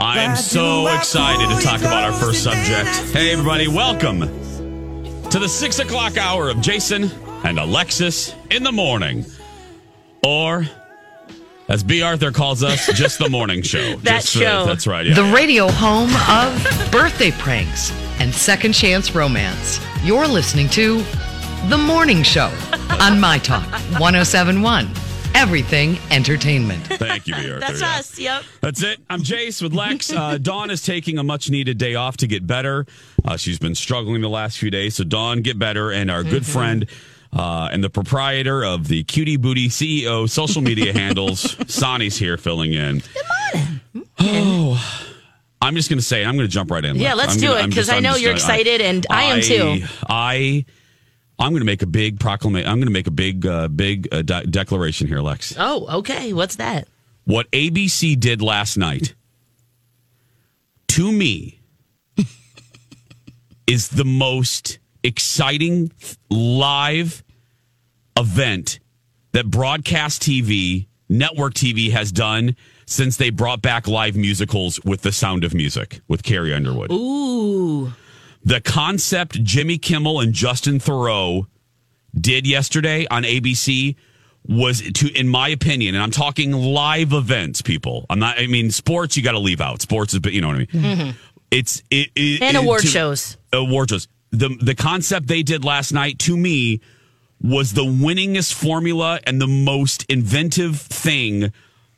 I'm so excited to talk about our first subject. Hey, everybody, welcome to the six o'clock hour of Jason and Alexis in the morning. Or, as Bea Arthur calls us, just the morning show. That Just, uh, show. that's right. Yeah. The radio home of birthday pranks and second chance romance. You're listening to The Morning Show on My Talk 1071. Everything Entertainment. Thank you, Bea Arthur. That's yeah. us. Yep. That's it. I'm Jace with Lex. Uh, Dawn is taking a much needed day off to get better. Uh, she's been struggling the last few days. So, Dawn, get better. And our good friend uh, and the proprietor of the Cutie Booty CEO social media handles, Sonny's here filling in. Good morning. Oh, I'm just going to say. I'm going to jump right in. Yeah, let's I'm do gonna- it, I'm 'cause just- I know just you're gonna- excited, and I am too. I, I'm going to make a big proclamation. I'm going to make a big, uh, big uh, de- declaration here, Lex Oh, okay. What's that? what ABC did last night to me is the most exciting live event that broadcast TV, network TV has done since they brought back live musicals with The Sound of Music with Carrie Underwood. Ooh. The concept Jimmy Kimmel and Justin Theroux did yesterday on ABC was to in my opinion and I'm talking live events people. I'm not I mean sports you got to leave out. Sports is but you know what I mean. It's it, it Mm-hmm. And it- award to- shows. Award shows. The the concept they did last night to me was the winningest formula and the most inventive thing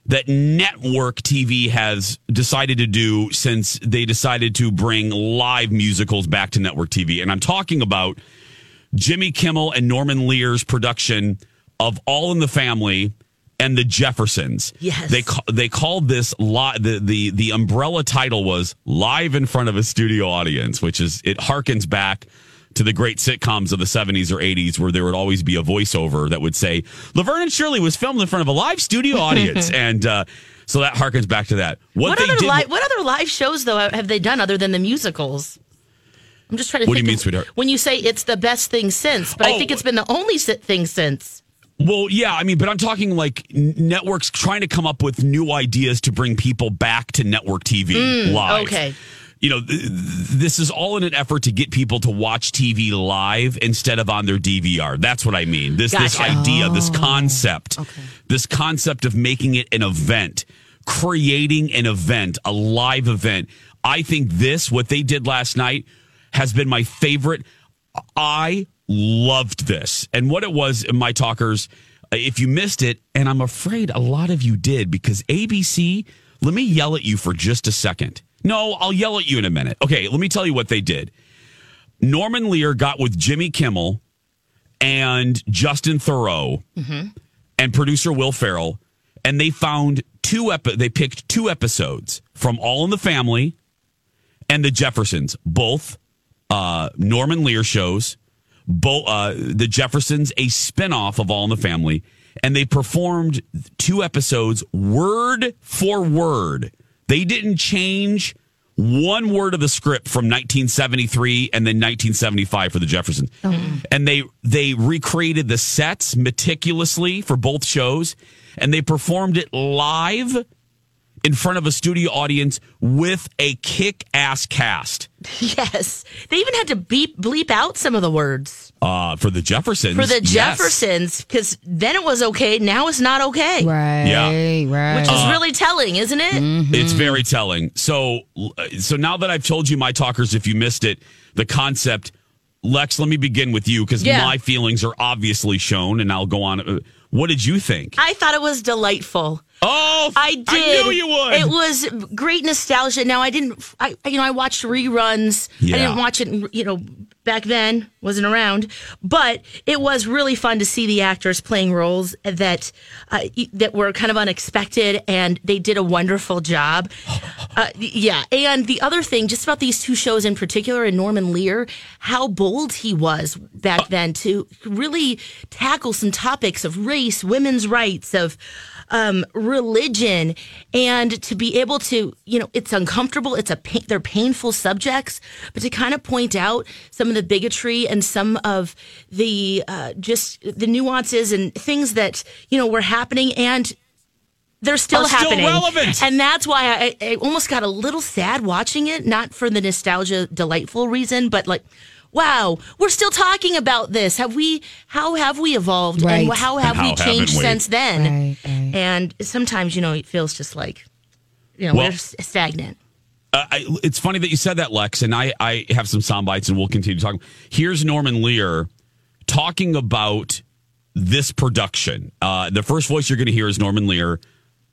that network TV has decided to do since they decided to bring live musicals back to network TV. And I'm talking about Jimmy Kimmel and Norman Lear's production of All in the Family and the Jeffersons. Yes. They ca- they called this li- the the the umbrella title was live in front of a studio audience, which is it harkens back to the great sitcoms of the 70s or 80s where there would always be a voiceover that would say Laverne and Shirley was filmed in front of a live studio audience and uh, so that harkens back to that. What, they other did live? What other live shows though have they done other than the musicals? I'm just trying to. What do you mean, sweetheart? When you say it's the best thing since, but I Oh. think it's been the only thing since. Well, yeah, I mean, but I'm talking like networks trying to come up with new ideas to bring people back to network TV live. Mm, okay. You know, th- th- this is all in an effort to get people to watch TV live instead of on their DVR. That's what I mean. This this Gotcha. idea, this oh, concept, this concept of making it an event, creating an event, a live event. I think this, what they did last night, has been my favorite. I loved this. And what it was, my talkers, if you missed it, and I'm afraid a lot of you did, because ABC, let me yell at you for just a second. No, I'll yell at you in a minute. Okay, let me tell you what they did. Norman Lear got with Jimmy Kimmel and Justin Theroux and producer Will Ferrell, and they found two epi- they picked two episodes from All in the Family and the Jeffersons, both uh, Norman Lear shows. Both uh, the Jeffersons, a spinoff of All in the Family, and they performed two episodes word for word. They didn't change one word of the script from 1973 and then 1975 for the Jeffersons. Oh. Mm-hmm. And they they recreated the sets meticulously for both shows and they performed it live in front of a studio audience with a kick ass cast. Yes. They even had to beep bleep out some of the words Uh, for the Jeffersons. for the yes. Jeffersons because then it was okay. Now it's not okay. Right. Yeah. Right. Which is really telling, isn't it? Mm-hmm. It's very telling. So, so now that I've told you, my talkers, if you missed it, the concept, Lex, let me begin with you because Yeah. my feelings are obviously shown, and I'll go on. Uh, What did you think? I thought it was delightful. Oh, I did. I knew you would. It was great nostalgia. Now I didn't. I you know I watched reruns. Yeah. I didn't watch it. You know back then wasn't around, but it was really fun to see the actors playing roles that uh, that were kind of unexpected, and they did a wonderful job. Uh, yeah, and the other thing, just about these two shows in particular, and Norman Lear, how bold he was back then to really tackle some topics of race, women's rights, of um, religion, and to be able to, you know, it's uncomfortable. It's a pain, they're painful subjects, but to kind of point out some of the bigotry and some of the uh, just the nuances and things that you know were happening and they're still still happening. relevant. And that's why I, I almost got a little sad watching it, not for the nostalgia, delightful reason, but like, wow, we're still talking about this. Have we? How have we evolved? And how have And we changed we? since then? Right, right. And sometimes, you know, it feels just like, you know, Well- we're stagnant. Uh, I, it's funny that you said that, Lex, and I, I have some sound bites, and we'll continue talking. Here's Norman Lear talking about this production. Uh, the first voice you're going to hear is Norman Lear,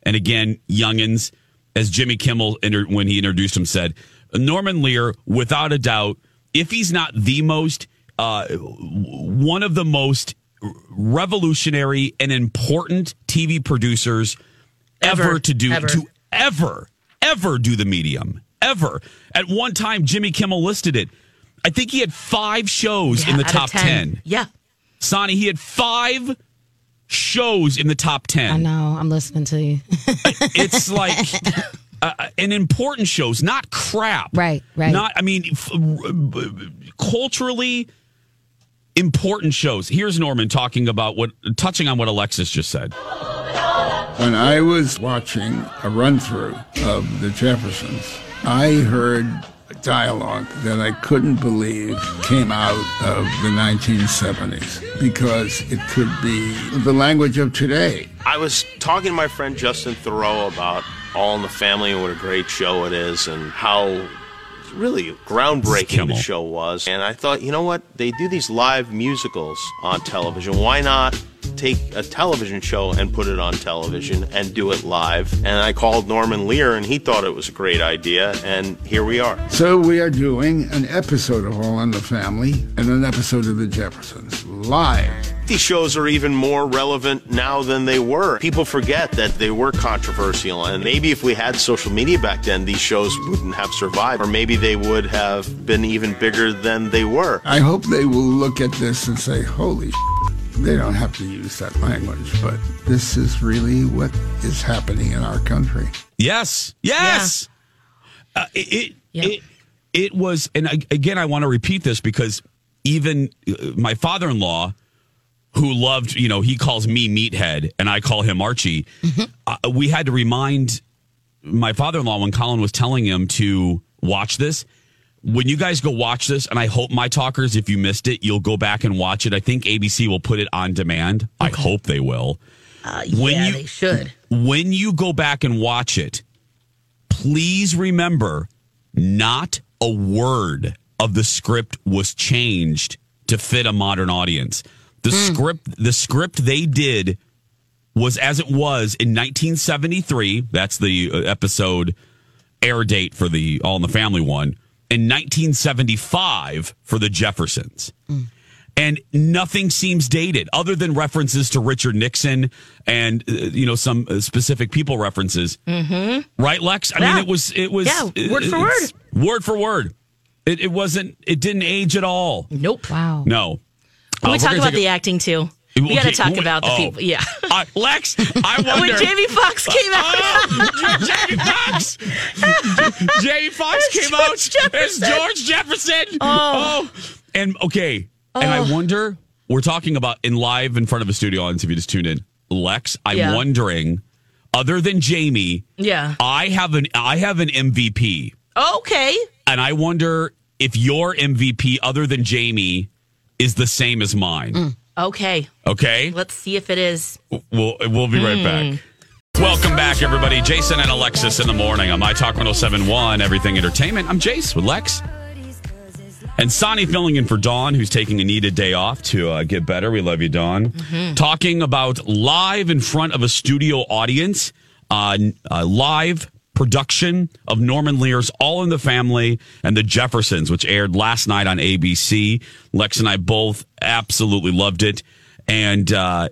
and again, Youngins, as Jimmy Kimmel inter- when he introduced him said, Norman Lear, without a doubt, if he's not the most, uh, one of the most revolutionary and important TV producers ever, Ever. to do Ever. to ever ever do the medium ever. At one time, Jimmy Kimmel listed it. I think he had five shows in the top 10. Yeah. Sonny, he had five shows in the top 10. I know. I'm listening to you. It's like uh, an important shows, not crap. Right, right. Not, I mean, f- culturally important shows. Here's Norman talking about what, touching on what Alexis just said. When I was watching a run through of the Jeffersons, I heard dialogue that I couldn't believe came out of the 1970s because it could be the language of today. I was talking to my friend Justin Theroux about All in the Family and what a great show it is and how really groundbreaking the show was. And I thought, you know what? They do these live musicals on television. Why not take a television show and put it on television and do it live? And I called Norman Lear and he thought it was a great idea. And here we are. So we are doing an episode of All in the Family and an episode of the Jeffersons live. These shows are even more relevant now than they were. People forget that they were controversial, and maybe if we had social media back then, these shows wouldn't have survived, or maybe they would have been even bigger than they were. I hope they will look at this and say, holy they don't have to use that language, but this is really what is happening in our country. Yes, yes. Uh, it it, Yeah. it it was, and I- again, I want to repeat this because even uh, my father-in-law, who loved, you know, he calls me meathead, and I call him Archie. Uh, we had to remind my father-in-law when Colin was telling him to watch this. When you guys go watch this, and I hope my talkers, if you missed it, you'll go back and watch it. I think ABC will put it on demand. I hope they will. Uh, When yeah, you- they should. when you go back and watch it, please remember not a word of the script was changed to fit a modern audience. The script the script they did was as it was in 1973. That's the uh, episode air date for the All in the Family one. In 1975 for the Jeffersons. And nothing seems dated other than references to Richard Nixon and uh, you know some uh, specific people references. Mm-hmm. Right, Lex? I Yeah. mean, it was it was Yeah, word for word. word for word. It, it wasn't. It didn't age at all. Nope. Wow. No. Can Uh, we talk about the a- acting too? We got to talk wait, about the oh. people. Yeah. Uh, Lex, I wonder. when Jamie Foxx came out. Oh, Jamie Foxx. Jamie Foxx came out George Jefferson. as George Jefferson. Oh. And okay. And Oh. I wonder, we're talking about in live in front of a studio audience if you just tuned in. Lex, I'm Yeah. wondering, other than Jamie, Yeah. I have an I have an MVP, Okay. and I wonder if your MVP, other than Jamie, is the same as mine. Okay. Okay, Let's see if it is. we'll we'll be right back. Welcome back, everybody. Jason and Alexis in the morning on My Talk 1071, Everything Entertainment. I'm Jace with Lex. And Sonny filling in for Dawn, who's taking a needed day off to uh, get better. We love you, Dawn. Talking about live in front of a studio audience, uh, uh, live production of Norman Lear's All in the Family and The Jeffersons, which aired last night on ABC. Lex and I both absolutely loved it. And uh,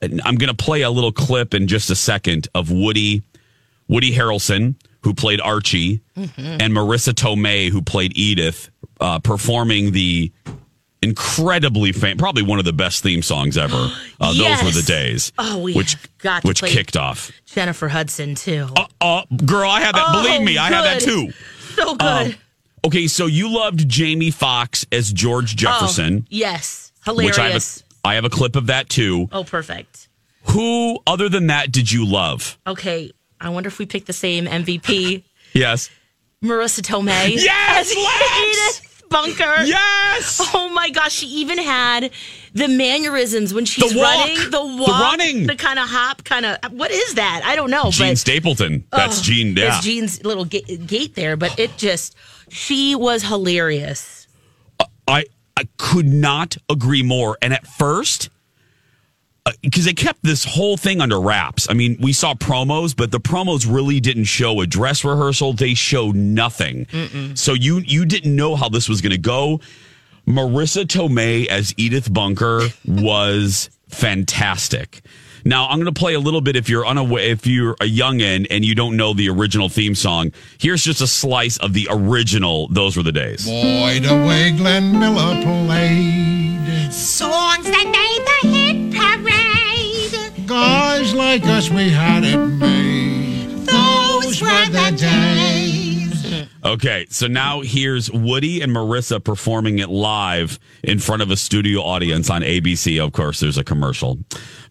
I'm going to play a little clip in just a second of Woody Woody Harrelson, who played Archie, and Marisa Tomei, who played Edith, uh, performing the incredibly famous, probably one of the best theme songs ever. Uh, Yes. Those were the days. Oh, we which got which kicked off. Jennifer Hudson, too. Uh, girl, I had that. Oh, believe me, I had that too. so good. Um, okay, so you loved Jamie Foxx as George Jefferson, Oh, yes. which I have a, I have a clip of that too. oh, perfect. Who other than that did you love? Okay. I wonder if we picked the same MVP. Yes. Marisa Tomei. Yes, Bunker. Yes. Oh my gosh, she even had the mannerisms when she's The walk. running, the The running. the kind of hop, kind of. What is that? I don't know. Jean but Stapleton. That's Oh, Jean. Yeah. Jean's little gait, gait there, but it just she was hilarious. I I could not agree more. And at first, Uh, because they kept this whole thing under wraps. I mean, we saw promos, but the promos really didn't show a dress rehearsal. They showed nothing. So you you didn't know how this was going to go. Marisa Tomei as Edith Bunker was fantastic. Now I'm going to play a little bit if you're unaware, if you're a youngin and you don't know the original theme song. Here's just a slice of the original. Those were the days. Boy, the way Glenn Miller played. Songs that made the hit parade. Guys like us, we had it made. Those were the days. Okay, so now here's Woody and Marissa performing it live in front of a studio audience on ABC. Of course, there's a commercial, of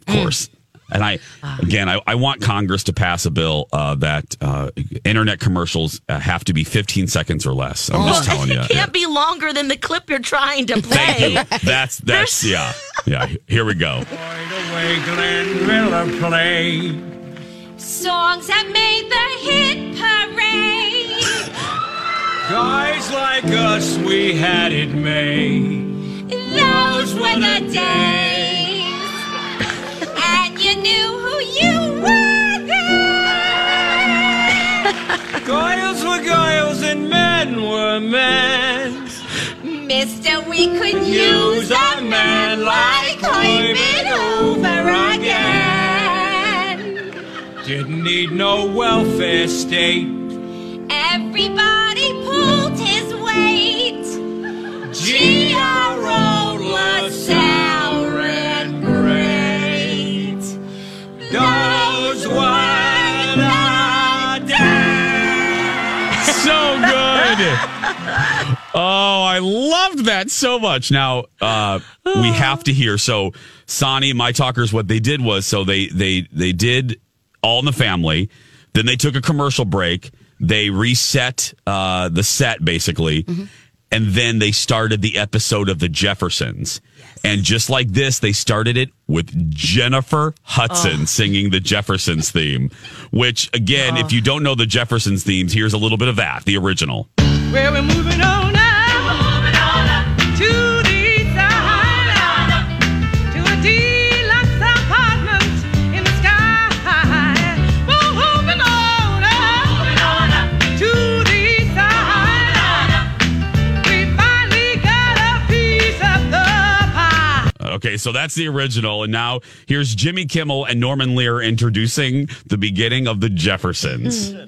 mm. course. And I, again, I, I want Congress to pass a bill uh, that uh, internet commercials uh, have to be 15 seconds or less. I'm just telling you. it can't be longer than the clip you're trying to play. Thank you. That's that's yeah yeah. Here we go. Boy, Glenn Miller played. Songs that made the hit parade. Guys like us, we had it made. Those were the days. You knew who you were. Girls were girls and men were men. Mister, we could use a man like Herbert Hoover again. Didn't need no welfare state. Everybody pulled his weight. G.R.O. was sour Those were the. So good. Oh, I loved that so much. Now uh, we have to hear. So, Sonny, my talkers, what they did was so they they they did all in the family. Then they took a commercial break. They reset uh, the set basically, and then they started the episode of the Jeffersons. And just like this, they started it with Jennifer Hudson singing the Jeffersons theme. Which, again, if you don't know the Jeffersons themes, here's a little bit of that, the original. Well, we're moving on Okay, so that's the original. And now here's Jimmy Kimmel and Norman Lear introducing the beginning of the Jeffersons. Well,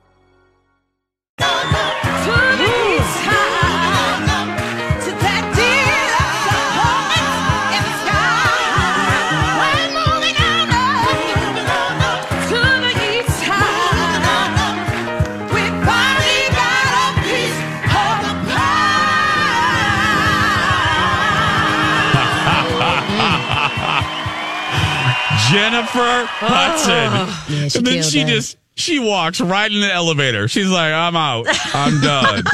Jennifer Hudson. Oh. Yeah, she and then she just she walks right in the elevator. She's like, I'm out. I'm done.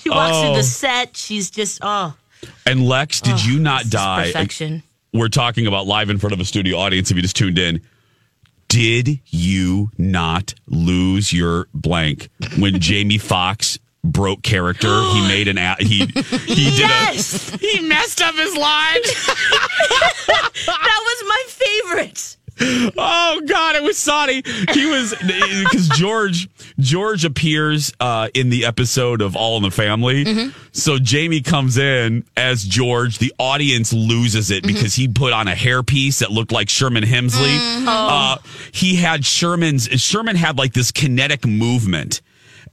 She walks through Oh. the set. She's just oh, and Lex, did oh, you not die? perfection. We're talking about live in front of a studio audience if you just tuned in. Did you not lose your blank when Jamie Foxx broke character? he made an a- he he yes, a he messed up his lines. that was my favorite. Oh God, it was Sonny. He was because George George appears uh, in the episode of All in the Family. Mm-hmm. So Jamie comes in as George. The audience loses it Mm-hmm. because he put on a hairpiece that looked like Sherman Hemsley. Mm-hmm. Uh, he had Sherman's Sherman had like this kinetic movement.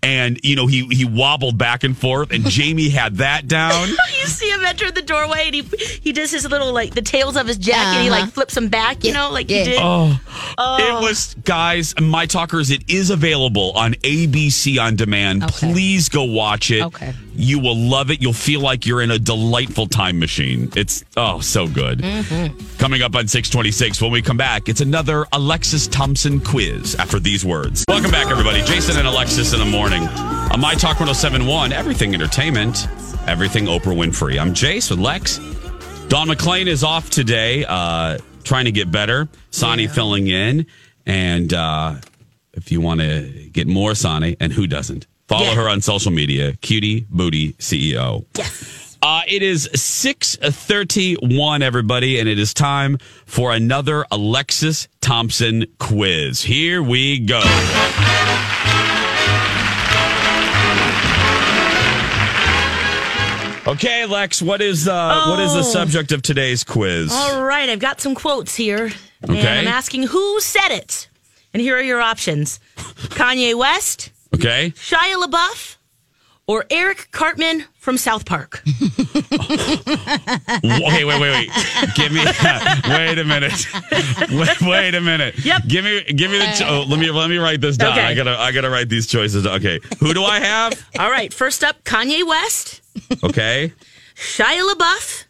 And you know he he wobbled back and forth, and Jamie had that down. you see him enter the doorway, and he he does his little like the tails of his jacket. He Uh-huh. like flips them back, you know, like he did. Oh, it was guys, my talkers. It is available on ABC on demand. Please go watch it. Okay. You will love it. You'll feel like you're in a delightful time machine. It's oh so good. Mm-hmm. Coming up on six twenty six. When we come back, it's another Alexis Thompson quiz. After these words, welcome back, everybody. Jason and Alexis in the morning on my talk 1071. Everything entertainment, everything Oprah Winfrey. I'm Jace with Lex. Dawn McClain is off today, uh, trying to get better. Sonny filling in. And uh, if you want to get more Sonny, and who doesn't, follow Yeah. her on social media, Cutie Booty CEO. Yes. Uh, it is 631, everybody, and it is time for another Alexis Thompson quiz. Here we go. Okay, Lex, what is uh, what is the Oh. subject of today's quiz? All right, I've got some quotes here. And I'm asking who said it. And here are your options Kanye West, Okay. Shia LaBeouf, or Eric Cartman from South Park. Okay, wait, wait, wait. Give me. wait a minute. Wait, wait a minute. Yep. Give me. Give me the. Cho- oh, let me. Let me write this down. Okay. I gotta. I gotta write these choices. down. Okay. Who do I have? All right, first up Kanye West, Okay. Shia LaBeouf,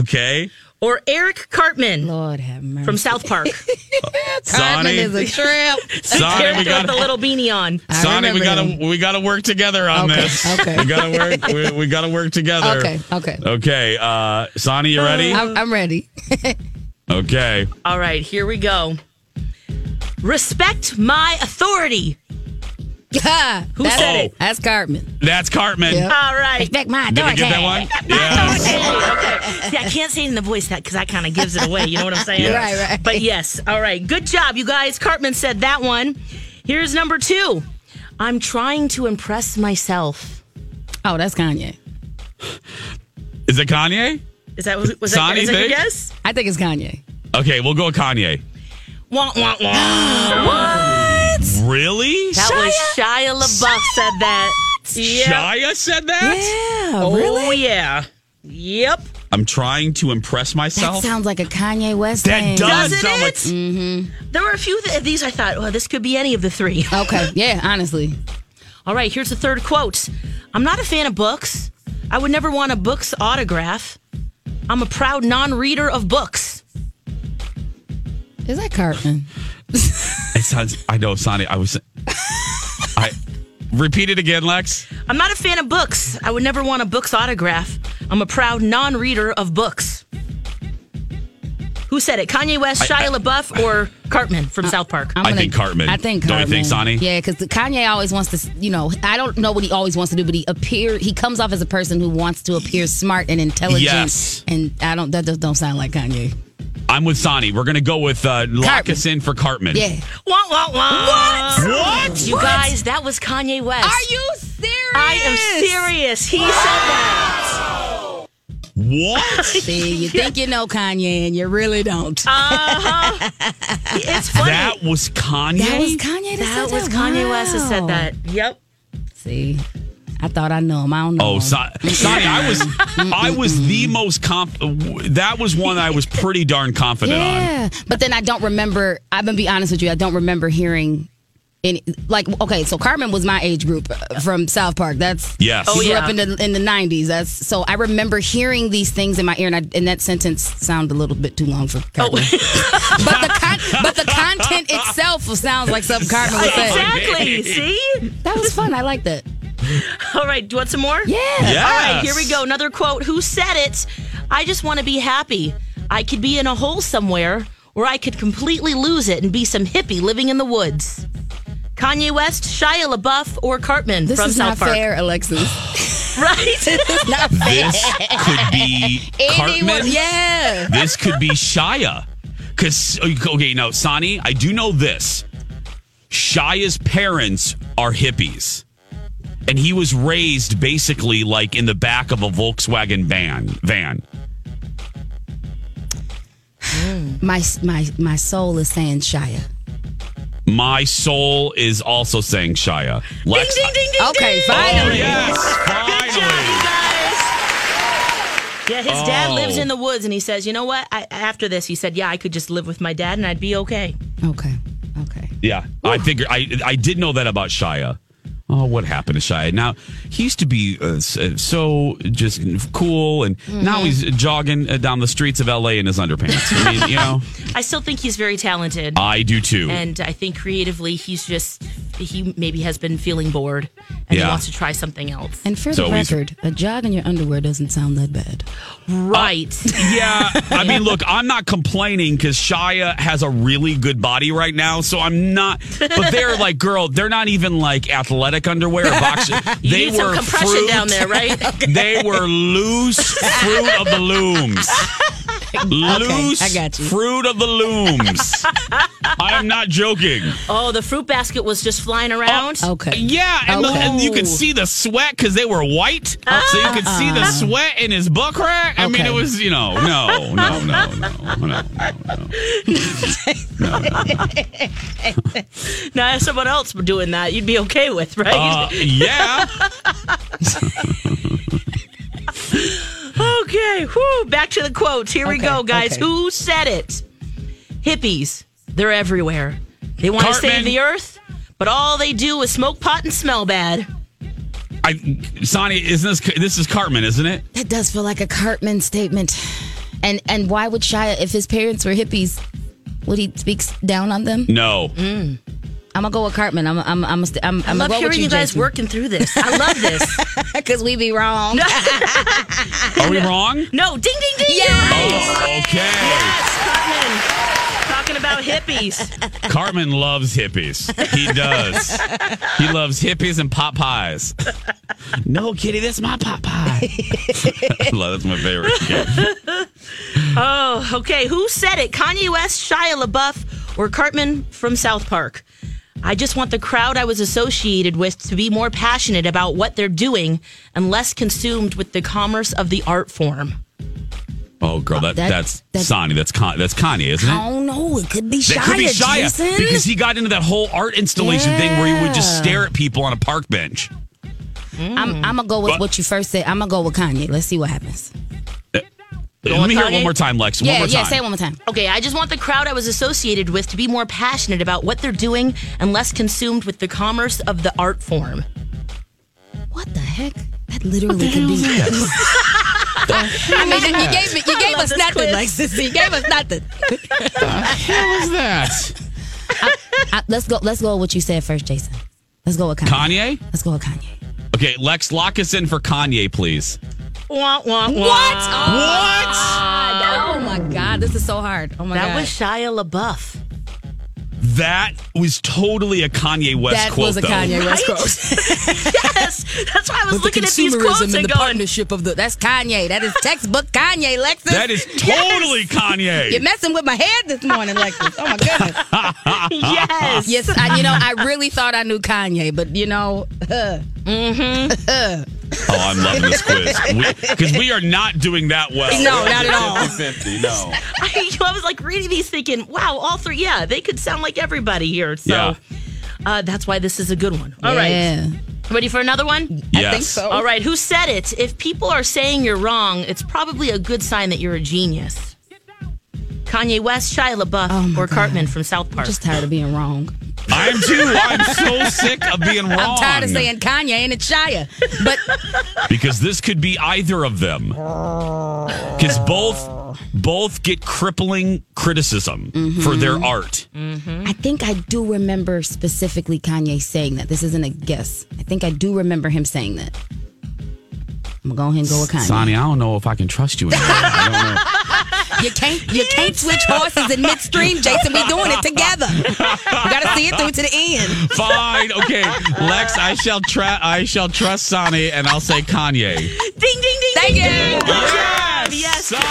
Okay. Or Eric Cartman Lord have mercy. from South Park. Cartman Sonny. is a trip. Sonny, we gotta. the little beanie on. Sonny, we gotta. him. We gotta work together on Okay, this. okay. We gotta work. We, we gotta work together. Okay, okay. Okay. Uh, Sonny, you ready? I'm, I'm ready. Okay. All right, here we go. Respect my authority. Who Who said it? That's Cartman. That's Cartman. Yep. All right. Respect my Did I authority. get that one? Yes. okay. See, I can't say it in the voice that because that kind of gives it away. You know what I'm saying? Yes. Right, right. But yes. All right. Good job, you guys. Cartman said that one. Here's number two. I'm trying to impress myself. Oh, that's Kanye. Is it Kanye? Is that was that, Sonny is that your think? guess? I think it's Kanye. Okay, we'll go with Kanye. Wah, wah, wah. what? Really? That was Shia LaBeouf said that. Yep. Shia said that? Yeah, Oh really? Oh yeah. Yep. I'm trying to impress myself. That sounds like a Kanye West That thing. does Doesn't sound like. it? Mm-hmm. There were a few of these I thought, oh, this could be any of the three. Okay, yeah, honestly. All right, here's the third quote. I'm not a fan of books. I would never want a book's autograph. I'm a proud non-reader of books. Is that Cartman? It sounds. I know, Sonny. I was. I repeat it again, Lex. I'm not a fan of books. I would never want a book's autograph. I'm a proud non-reader of books. Who said it? Kanye West, I- Shia I- LaBeouf, or Cartman from South Park? I'm I think Cartman. I think Don't you think, Sonny? Yeah, because Kanye always wants to, you know, I don't know what he always wants to do, but he appear he comes off as a person who wants to appear smart and intelligent. Yes. And I don't that just don't sound like Kanye. I'm with Sonny. We're gonna go with uh, lock Cartman. us in for Cartman. Yeah. Wah, wah, wah. What? What? You What? guys, that was Kanye West. Are you serious? I am serious. He said that. What? See, you think you know Kanye and you really don't. Uh-huh. It's funny. That was Kanye. That was Kanye. That said was Kanye West that said that. Yep. See, I thought I knew him. I don't know. Oh, him. so, Sonny, I was I was the most conf- That was one I was pretty darn confident on. Yeah, but then I don't remember. I'm gonna be honest with you. I don't remember hearing any. Like, okay, so Cartman was my age group uh, from South Park. That's Yes. He Oh, grew yeah. up in the in the 90s. That's so I remember hearing these things in my ear, and, I, and that sentence sounded a little bit too long for Cartman. Oh. but the con- but the content itself sounds like something Cartman would say. Exactly. See? That was fun. I like that. All right. Do you want some more? Yeah. All right. Here we go. Another quote. Who said it? I just want to be happy. I could be in a hole somewhere, or I could completely lose it and be some hippie living in the woods. Kanye West, Shia LaBeouf, or Cartman This from is not fair, Alexis. Right? this is not fair. This could be Anyone- Cartman. yeah. This could be Shia. Because okay, now Sonny, I do know this. Shia's parents are hippies. And he was raised basically like in the back of a Volkswagen van. Van. Mm. My my my soul is saying Shia. My soul is also saying Shia. Lex, ding, ding, ding, Okay, ding. finally. Oh, yes, Good job, you guys. Yeah, his dad Oh. lives in the woods, and he says, "You know what? I, after this, he said, yeah, I could just live with my dad, and I'd be okay." Okay. Okay. Yeah, I figured I I did know that about Shia. Oh, what happened to Shia? Now he used to be uh, uh, so just cool, and now he's jogging uh, down the streets of L.A. in his underpants. I mean, you know, I still think he's very talented, I do too. and I think creatively, he's just he maybe has been feeling bored, and Yeah. he wants to try something else. And for So the record, a jog in your underwear doesn't sound that bad. Right? yeah, I mean, look, I'm not complaining because Shia has a really good body right now, so I'm not. But they're like, girl, they're not even like athletic underwear or box. you they were compression fruit. down there, right? They were loose fruit of the looms. Loose I got you. fruit of the looms. I am not joking. oh, the fruit basket was just flying around. Okay. Yeah, and, the- and you could see the sweat because they were white, so you could see the sweat in his butt crack. I mean, it was you know, no, no, no, no, no, no, no. Now, if someone else were doing that, you'd be okay with, right? Uh, yeah, Okay, whew, back to the quotes. Here we go, guys. okay. Who said it? Hippies. They're everywhere. They want to save the earth, but all they do is smoke pot and smell bad. I, Sonny, isn't this this is Cartman, isn't it? That does feel like a Cartman statement. And and why would Shia, if his parents were hippies, would he speak down on them? No, mm. I'm gonna go with Cartman. I'm I'm I'm I'm, I'm I love gonna go hearing with you, you, guys Jason. working through this. I love this. because we be wrong. are we wrong? no, ding, ding, ding. Yes! You're right. Oh, okay. Yes, Cartman. Talking about hippies. Cartman loves hippies. He does. He loves hippies and pot pies. No, kitty, that's my pot pie. I love that's my favorite. Okay. Oh, okay. Who said it? Kanye West, Shia LaBeouf, or Cartman from South Park? I just want the crowd I was associated with to be more passionate about what they're doing and less consumed with the commerce of the art form. Oh, girl, that, That- that's, that's- Sonny. That's Con- that's Kanye, isn't it? I don't know. It could be Shia. That could be Shia Jason. because he got into that whole art installation thing where he would just stare at people on a park bench. I'm, I'm gonna go with What? what you first said. I'm gonna go with Kanye. Let's see what happens. Uh, Let me hear it one more time, Lex. yeah, one more time. yeah. time. Say it one more time. Okay, I just want the crowd I was associated with to be more passionate about what they're doing and less consumed with the commerce of the art form. What the heck? That literally could be. I mean, you gave me, you gave love us this nothing, quiz. like sissy. You gave us nothing. the hell is that? I, let's go. Let's go with what you said first, Jason. Let's go with Kanye. Kanye? Let's go with Kanye. Okay, Lex, lock us in for Kanye, please. Wah, wah, wah. What? Oh, Oh my God, this is so hard. Oh my That God. That was Shia LaBeouf. That was totally a Kanye West that quote, That was a though. Kanye West Right? quote. yes, that's why I was With the looking at these consumerism quotes and and the going, partnership of the that's Kanye. That is textbook Kanye, Lexus. That is totally Kanye. You're messing with my head this morning, Lexus. Oh my goodness. yes, yes, I, you know, I really thought I knew Kanye, but you know, uh, Oh, I'm loving this quiz because we, are not doing that well. No, not at all. 50-50, no. I, I was like reading these thinking, wow, all three, yeah, they could sound like everybody here. So Yeah. uh, that's why this is a good one. All right, Yeah. Ready for another one? Yes. think so. All right, who said it? If people are saying you're wrong, it's probably a good sign that you're a genius. Kanye West, Shia LaBeouf, Oh my or God. Cartman from South Park. just tired of being wrong. I am too. I'm so sick of being wrong. I'm tired of saying Kanye and it's Shia. But because this could be either of them. Because both both get crippling criticism for mm-hmm. their art. Mm-hmm. I think I do remember specifically Kanye saying that. This isn't a guess. I think I do remember him saying that. I'm gonna go ahead and go with Kanye. Sonny, I don't know if I can trust you anymore. I don't know. You can't you can't switch horses in midstream, Jason. We doing it together. We gotta see it through to the end. Fine, okay, Lex. I shall try. I shall trust Sonny, and I'll say Kanye. ding, ding, ding, Thank ding, you. ding. Yes, Yes, Sonny.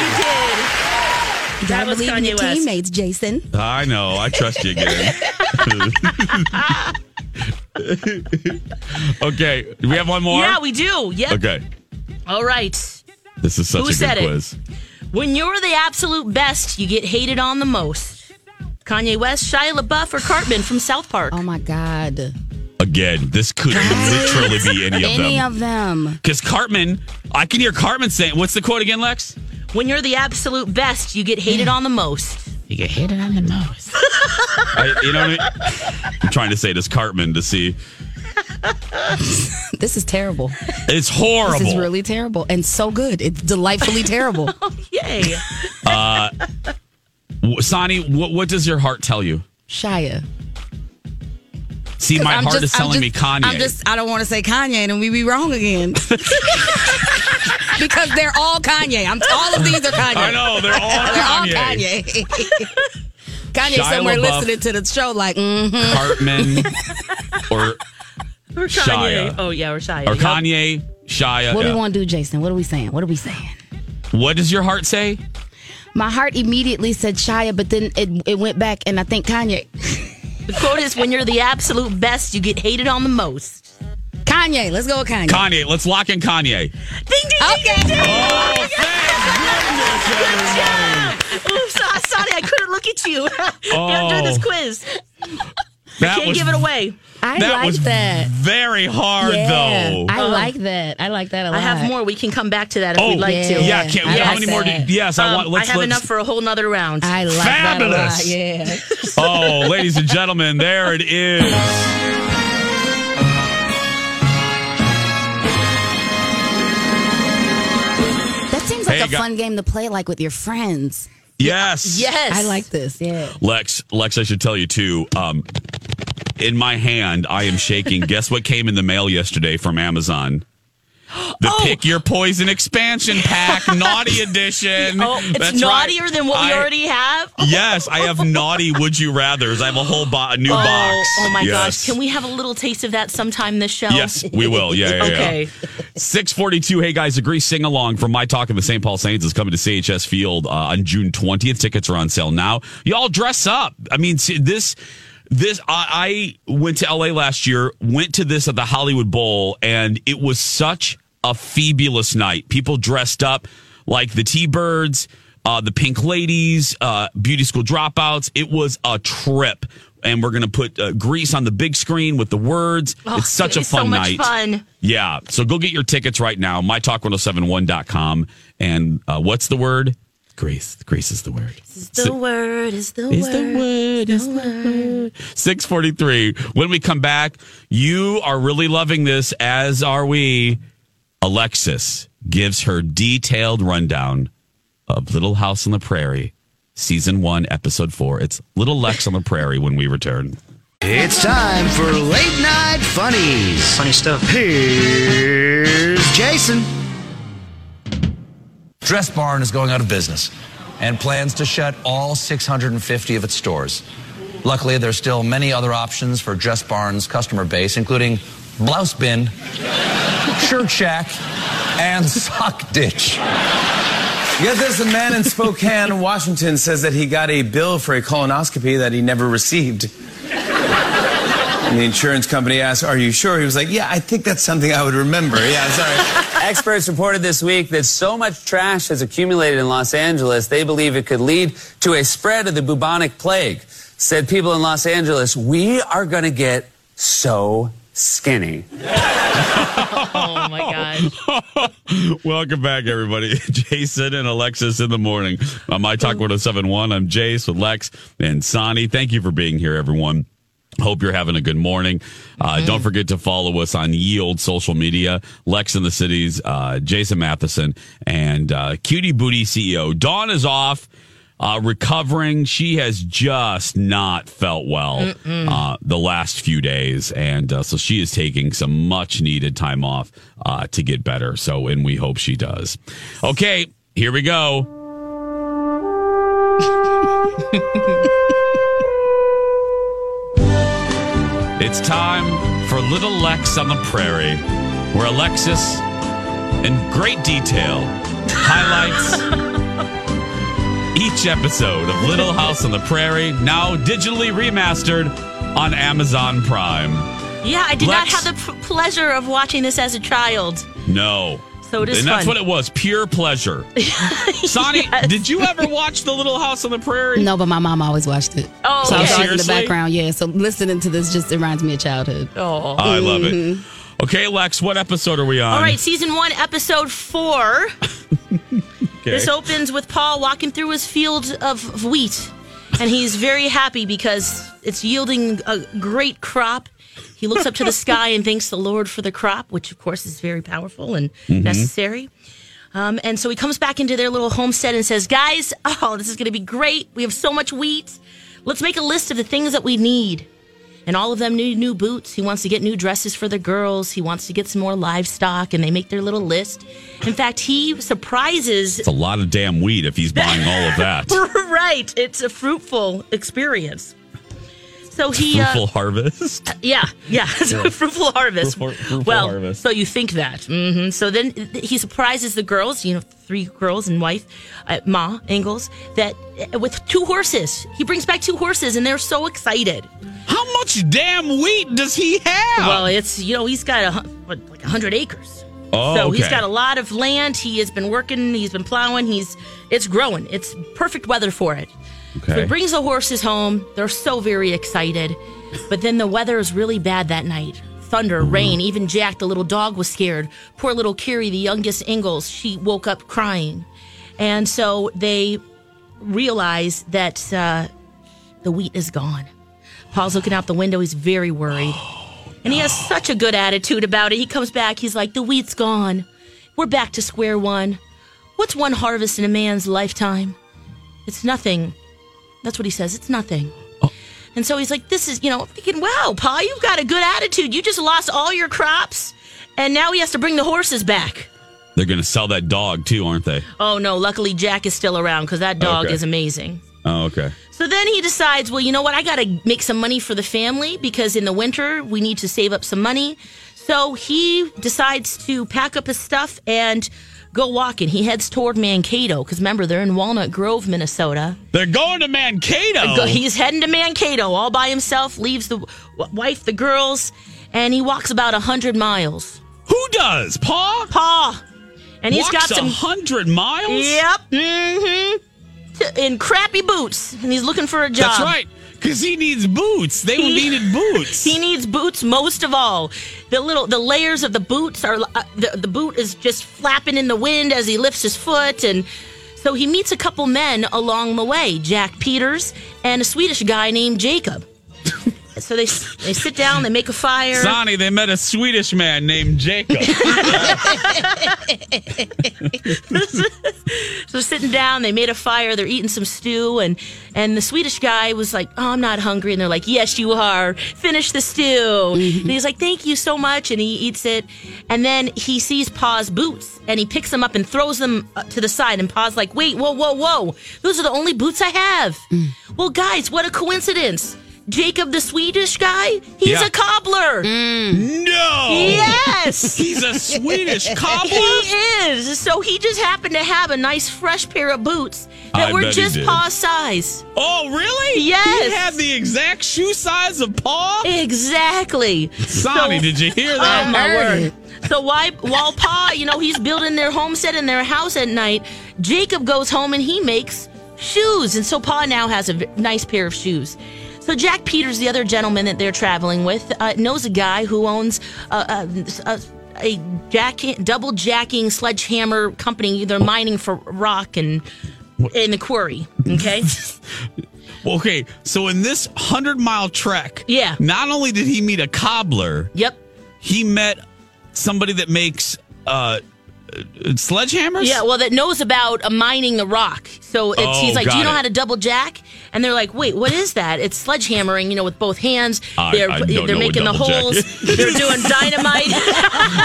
you did. You That gotta was believe in your West. teammates, Jason. I know. I trust you again. okay, do we have one more? Yeah, we do. Yep. Okay, All right. this is such Who a good said it? quiz. When you're the absolute best, you get hated on the most. Kanye West, Shia LaBeouf, or Cartman from South Park. Oh my God. Again, this could literally be any of Any them. of them. Because Cartman, I can hear Cartman saying, "What's the quote again, Lex?" When you're the absolute best, you get hated on the most. You get hated on the most. I, you know what I mean? I'm trying to say this Cartman to see. This is terrible. It's horrible. This is really terrible and so good. It's delightfully terrible. Yay. uh, Sonny, what, what does your heart tell you? Shia. See, my I'm heart just- is telling just- me Kanye. I'm just I don't want to say Kanye and then we be wrong again. because they're all Kanye. I'm all of these are Kanye. I know they're all They're all Kanye. Kanye. Kanye Shia somewhere LaBeouf. listening to the show like mm-hmm. Cartman or Or Kanye. Shia. Oh, yeah, or Shia. or Yep. Kanye, Shia. What do yeah. we want to do, Jason? What are we saying? What are we saying? What does your heart say? My heart immediately said Shia, but then it it went back and I think Kanye. The quote is when you're the absolute best, you get hated on the most. Kanye, let's go with Kanye. Kanye. Let's lock in Kanye. Ding, ding, Okay. ding, ding, ding. Oh, thank goodness, everybody. Oops, sorry, I couldn't look at you oh. after this Oh. quiz. That Can't was, give it away. I that like was that. very hard, yeah, though. I like that. I like that a lot. I have more. We can come back to that if oh, we'd like yeah. to. yeah. can't, I how like many more? Do, that. yes, I Um, want. Let's, I have let's, enough for a whole nother round. I like Fabulous. that a lot. Yeah. Oh, ladies and gentlemen, there it is. That seems like Hey, a gu- fun game to play like with your friends. Yes. yes. I like this. Yeah. Lex, Lex, I should tell you too. Um, in my hand, I am shaking. Guess what came in the mail yesterday from Amazon? The Oh. Pick Your Poison expansion pack, naughty edition. Oh, it's That's right. naughtier than what we already have. Yes, I have naughty Would You Rather's. I have a whole bo- a new oh, box. oh my Yes. gosh! Can we have a little taste of that sometime this show? Yes, we will. Yeah, yeah, yeah. Okay. 642. Hey, guys, agree sing along from My Talk of the St. Paul Saints is coming to CHS Field uh, on June 20th. Tickets are on sale now. Y'all dress up. I mean, see, this. This I, I went to LA last year, went to this at the Hollywood Bowl, and it was such a fabulous night. People dressed up like the T Birds, uh, the Pink Ladies, uh, Beauty School Dropouts. It was a trip, and we're gonna put uh, grease on the big screen with the words. Oh, it's such a fun so much night. fun. Yeah. So go get your tickets right now. MyTalk1071.com. And uh, what's the word? Grace. Grace is the word. Is the word is the Is word. the word, is the word. 643. When we come back, you are really loving this, as are we. Alexis gives her detailed rundown of Little House on the Prairie, season one, episode four. It's Little Lex on the Prairie when we return. It's time for late night funnies. Funny stuff. Here's Jason. Dress Barn is going out of business and plans to shut all 650 of its stores. Luckily, there's still many other options for Dress Barn's customer base, including Blouse Bin, Shirt Shack, and Sock Ditch. Get this, a man in Spokane, Washington says that he got a bill for a colonoscopy that he never received. And the insurance company asked, Are you sure? He was like, Yeah, I think that's something I would remember. Yeah, sorry. Experts reported this week that so much trash has accumulated in Los Angeles, they believe it could lead to a spread of the bubonic plague. Said people in Los Angeles, we are going to get so skinny. Oh my gosh. Welcome back, everybody. Jason and Alexis in the morning on My Talk 1071. I'm Jace with Lex and Sonny. Thank you for being here, everyone. Hope you're having a good morning. Uh, Don't forget to follow us on Yield social media, Lex in the Cities, uh, Jason Matheson, and uh, Cutie Booty CEO. Dawn is off, uh, recovering. She has just not felt well uh, the last few days. And uh, so she is taking some much needed time off uh, to get better. So, and we hope she does. Okay, here we go. It's time for Little Lex on the Prairie, where Alexis, in great detail, highlights each episode of Little House on the Prairie, now digitally remastered on Amazon Prime. Yeah, I did not have the p- pleasure of watching this as a child. No. So it is And that's fun. what it was pure pleasure. Sonny, did you ever watch The Little House on the Prairie? No, but my mom always watched it. Oh, so I was okay. always in the background. Yeah, so listening to this just reminds me of childhood. Oh, I love it. Mm-hmm. Okay, Lex, what episode are we on? All right, season one, episode four. Okay. This opens with Pa walking through his field of, of wheat, and he's very happy because it's yielding a great crop. He looks up to the sky and thanks the Lord for the crop, which of course is very powerful and Mhm. necessary. Um, and so he comes back into their little homestead and says, Guys, oh, this is going to be great. We have so much wheat. Let's make a list of the things that we need. And all of them need new boots. He wants to get new dresses for the girls. He wants to get some more livestock, and they make their little list. In fact, he surprises. It's a lot of damn wheat if he's buying all of that. right. It's a fruitful experience. So he. uh, Fruitful harvest. yeah, yeah, Yeah. fruitful harvest. Fruitful- fruitful well, harvest. so you think that. hmm So then he surprises the girls, you know, three girls and wife, uh, Ma Ingalls, that uh, with two horses. He brings back two horses, and they're so excited. How much damn wheat does he have? Well, it's you know he's got a what, like a hundred acres. Oh, so he's got a lot of land. He has been working. He's been plowing. He's it's growing. It's perfect weather for it. So he brings the horses home. They're so very excited. But then the weather is really bad that night. Thunder, rain. Even Jack, the little dog, was scared. Poor little Carrie, the youngest Ingalls, she woke up crying. And so they realize that uh, the wheat is gone. Pa's looking out the window. He's very worried. And he has such a good attitude about it. He comes back. He's like, the wheat's gone. We're back to square one. What's one harvest in a man's lifetime? It's nothing. That's what he says. It's nothing. Oh. And so he's like, this is, you know, thinking, wow, Pa, you've got a good attitude. You just lost all your crops. And now he has to bring the horses back. They're going to sell that dog too, aren't they? Oh, no. Luckily, Jack is still around because that dog Okay. is amazing. Oh, okay. So then he decides, well, you know what? I got to make some money for the family because in the winter we need to save up some money. So he decides to pack up his stuff and go walking. He heads toward Mankato because remember, they're in Walnut Grove, Minnesota. They're going to Mankato. He's heading to Mankato all by himself, leaves the wife, the girls, and he walks about 100 miles. Who does? Pa? Pa. And he's Walks got some. hundred miles. Yep. Mm-hmm. In crappy boots. And he's looking for a job. That's right. Because he needs boots. They He- needed boots. He needs boots most of all. The little the layers of the boots are uh, the, the boot is just flapping in the wind as he lifts his foot and So he meets a couple men along the way, Jack Peters and a Swedish guy named Jacob. So they they sit down, they make a fire. Sonny, they met a Swedish man named Jacob. so sitting down, they made a fire. They're eating some stew, and and the Swedish guy was like, "Oh, I'm not hungry," and they're like, "Yes, you are. Finish the stew." And he's like, "Thank you so much," and he eats it, and then he sees Pa's boots, and he picks them up and throws them uh, to the side, and Pa's like, "Wait, whoa, whoa, whoa! Those are the only boots I have." Well, guys, what a coincidence! Jacob, the Swedish guy, he's Yeah. a cobbler. Mm. No! Yes! He's a Swedish cobbler? He is. So he just happened to have a nice fresh pair of boots that I were just did. Pa's size. Oh, really? Yes. He had the exact shoe size of Pa? Exactly. Sonny, did you hear that? Oh my Heard word. So why, while Pa, you know, he's building their homestead in their house at night, Jacob goes home and he makes shoes. And so Pa now has a v- nice pair of shoes. So Jack Peters, the other gentleman that they're traveling with, uh, knows a guy who owns a, a, a, a jack, double jacking sledgehammer company. They're mining for rock and in the quarry. Okay. Okay, so in this 100 mile trek, Yeah. not only did he meet a cobbler, yep, he met somebody that makes uh, uh, sledgehammers? Yeah, well, that knows about uh, mining the rock. So it's, Oh, he's like, "Do got you know it. how to double jack?" And they're like, "Wait, what is that?" It's sledgehammering, you know, with both hands. I- they're I don't they're know what making the holes. they're doing dynamite.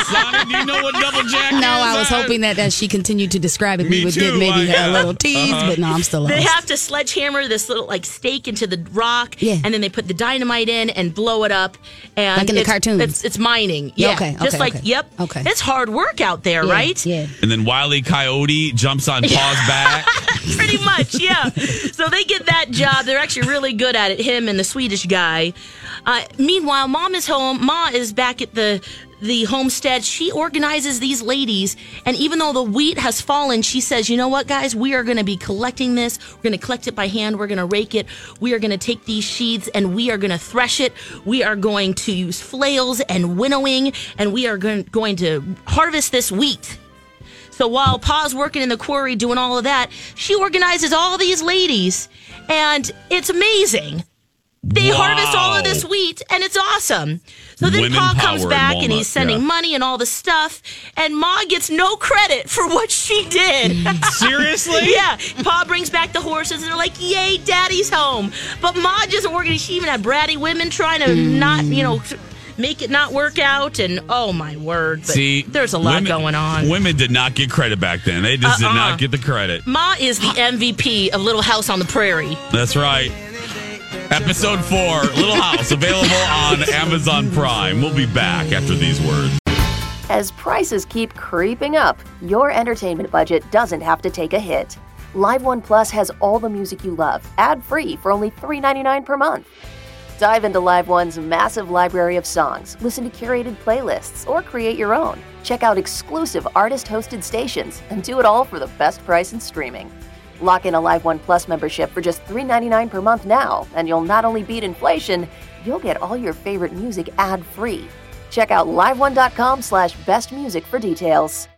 Sonny, do you know what double jack No, is? I was hoping that as she continued to describe it, we would too, get maybe I- a little tease, uh-huh. but no, I'm still lost. they have to sledgehammer this little like stake into the rock, yeah. and then they put the dynamite in and blow it up. And Like in the it's- cartoons. it's, it's mining. Yeah, Yeah, okay, just okay, like okay. yep. Okay. it's hard work out there, Yeah, right? Yeah. And then Wiley Coyote jumps on Pa's back. Pretty much, yeah. so they get that job. They're actually really good at it. Him and the Swedish guy. Uh, meanwhile, mom is home. Ma is back at the the homestead. She organizes these ladies, and even though the wheat has fallen, she says, "You know what, guys? We are going to be collecting this. We're going to collect it by hand. We're going to rake it. We are going to take these sheaves and we are going to thresh it. We are going to use flails and winnowing, and we are going going to harvest this wheat." So while Pa's working in the quarry doing all of that, she organizes all these ladies, and it's amazing. They harvest all of this wheat, and it's awesome. So then Women Pa comes back and he's sending yeah. money and all the stuff, and Ma gets no credit for what she did. Seriously? yeah. Pa brings back the horses, and they're like, "Yay, Daddy's home!" But Ma just working. She even had bratty women trying to not, you know. Make it not work out, and oh my word! But See, there's a lot women- going on. Women did not get credit back then. They just did Uh-uh. not get the credit. Ma is the MVP of Little House on the Prairie. That's right. Episode four, Little House, available on Amazon Prime. We'll be back after these words. As prices keep creeping up, your entertainment budget doesn't have to take a hit. LiveOne Plus has all the music you love, ad free for only $3.99 per month. Dive into LiveOne's massive library of songs, listen to curated playlists, or create your own. Check out exclusive artist hosted stations and do it all for the best price in streaming. Lock in a LiveOne Plus membership for just $3.99 per month now, and you'll not only beat inflation, you'll get all your favorite music ad free. Check out liveone.com slash best music for details.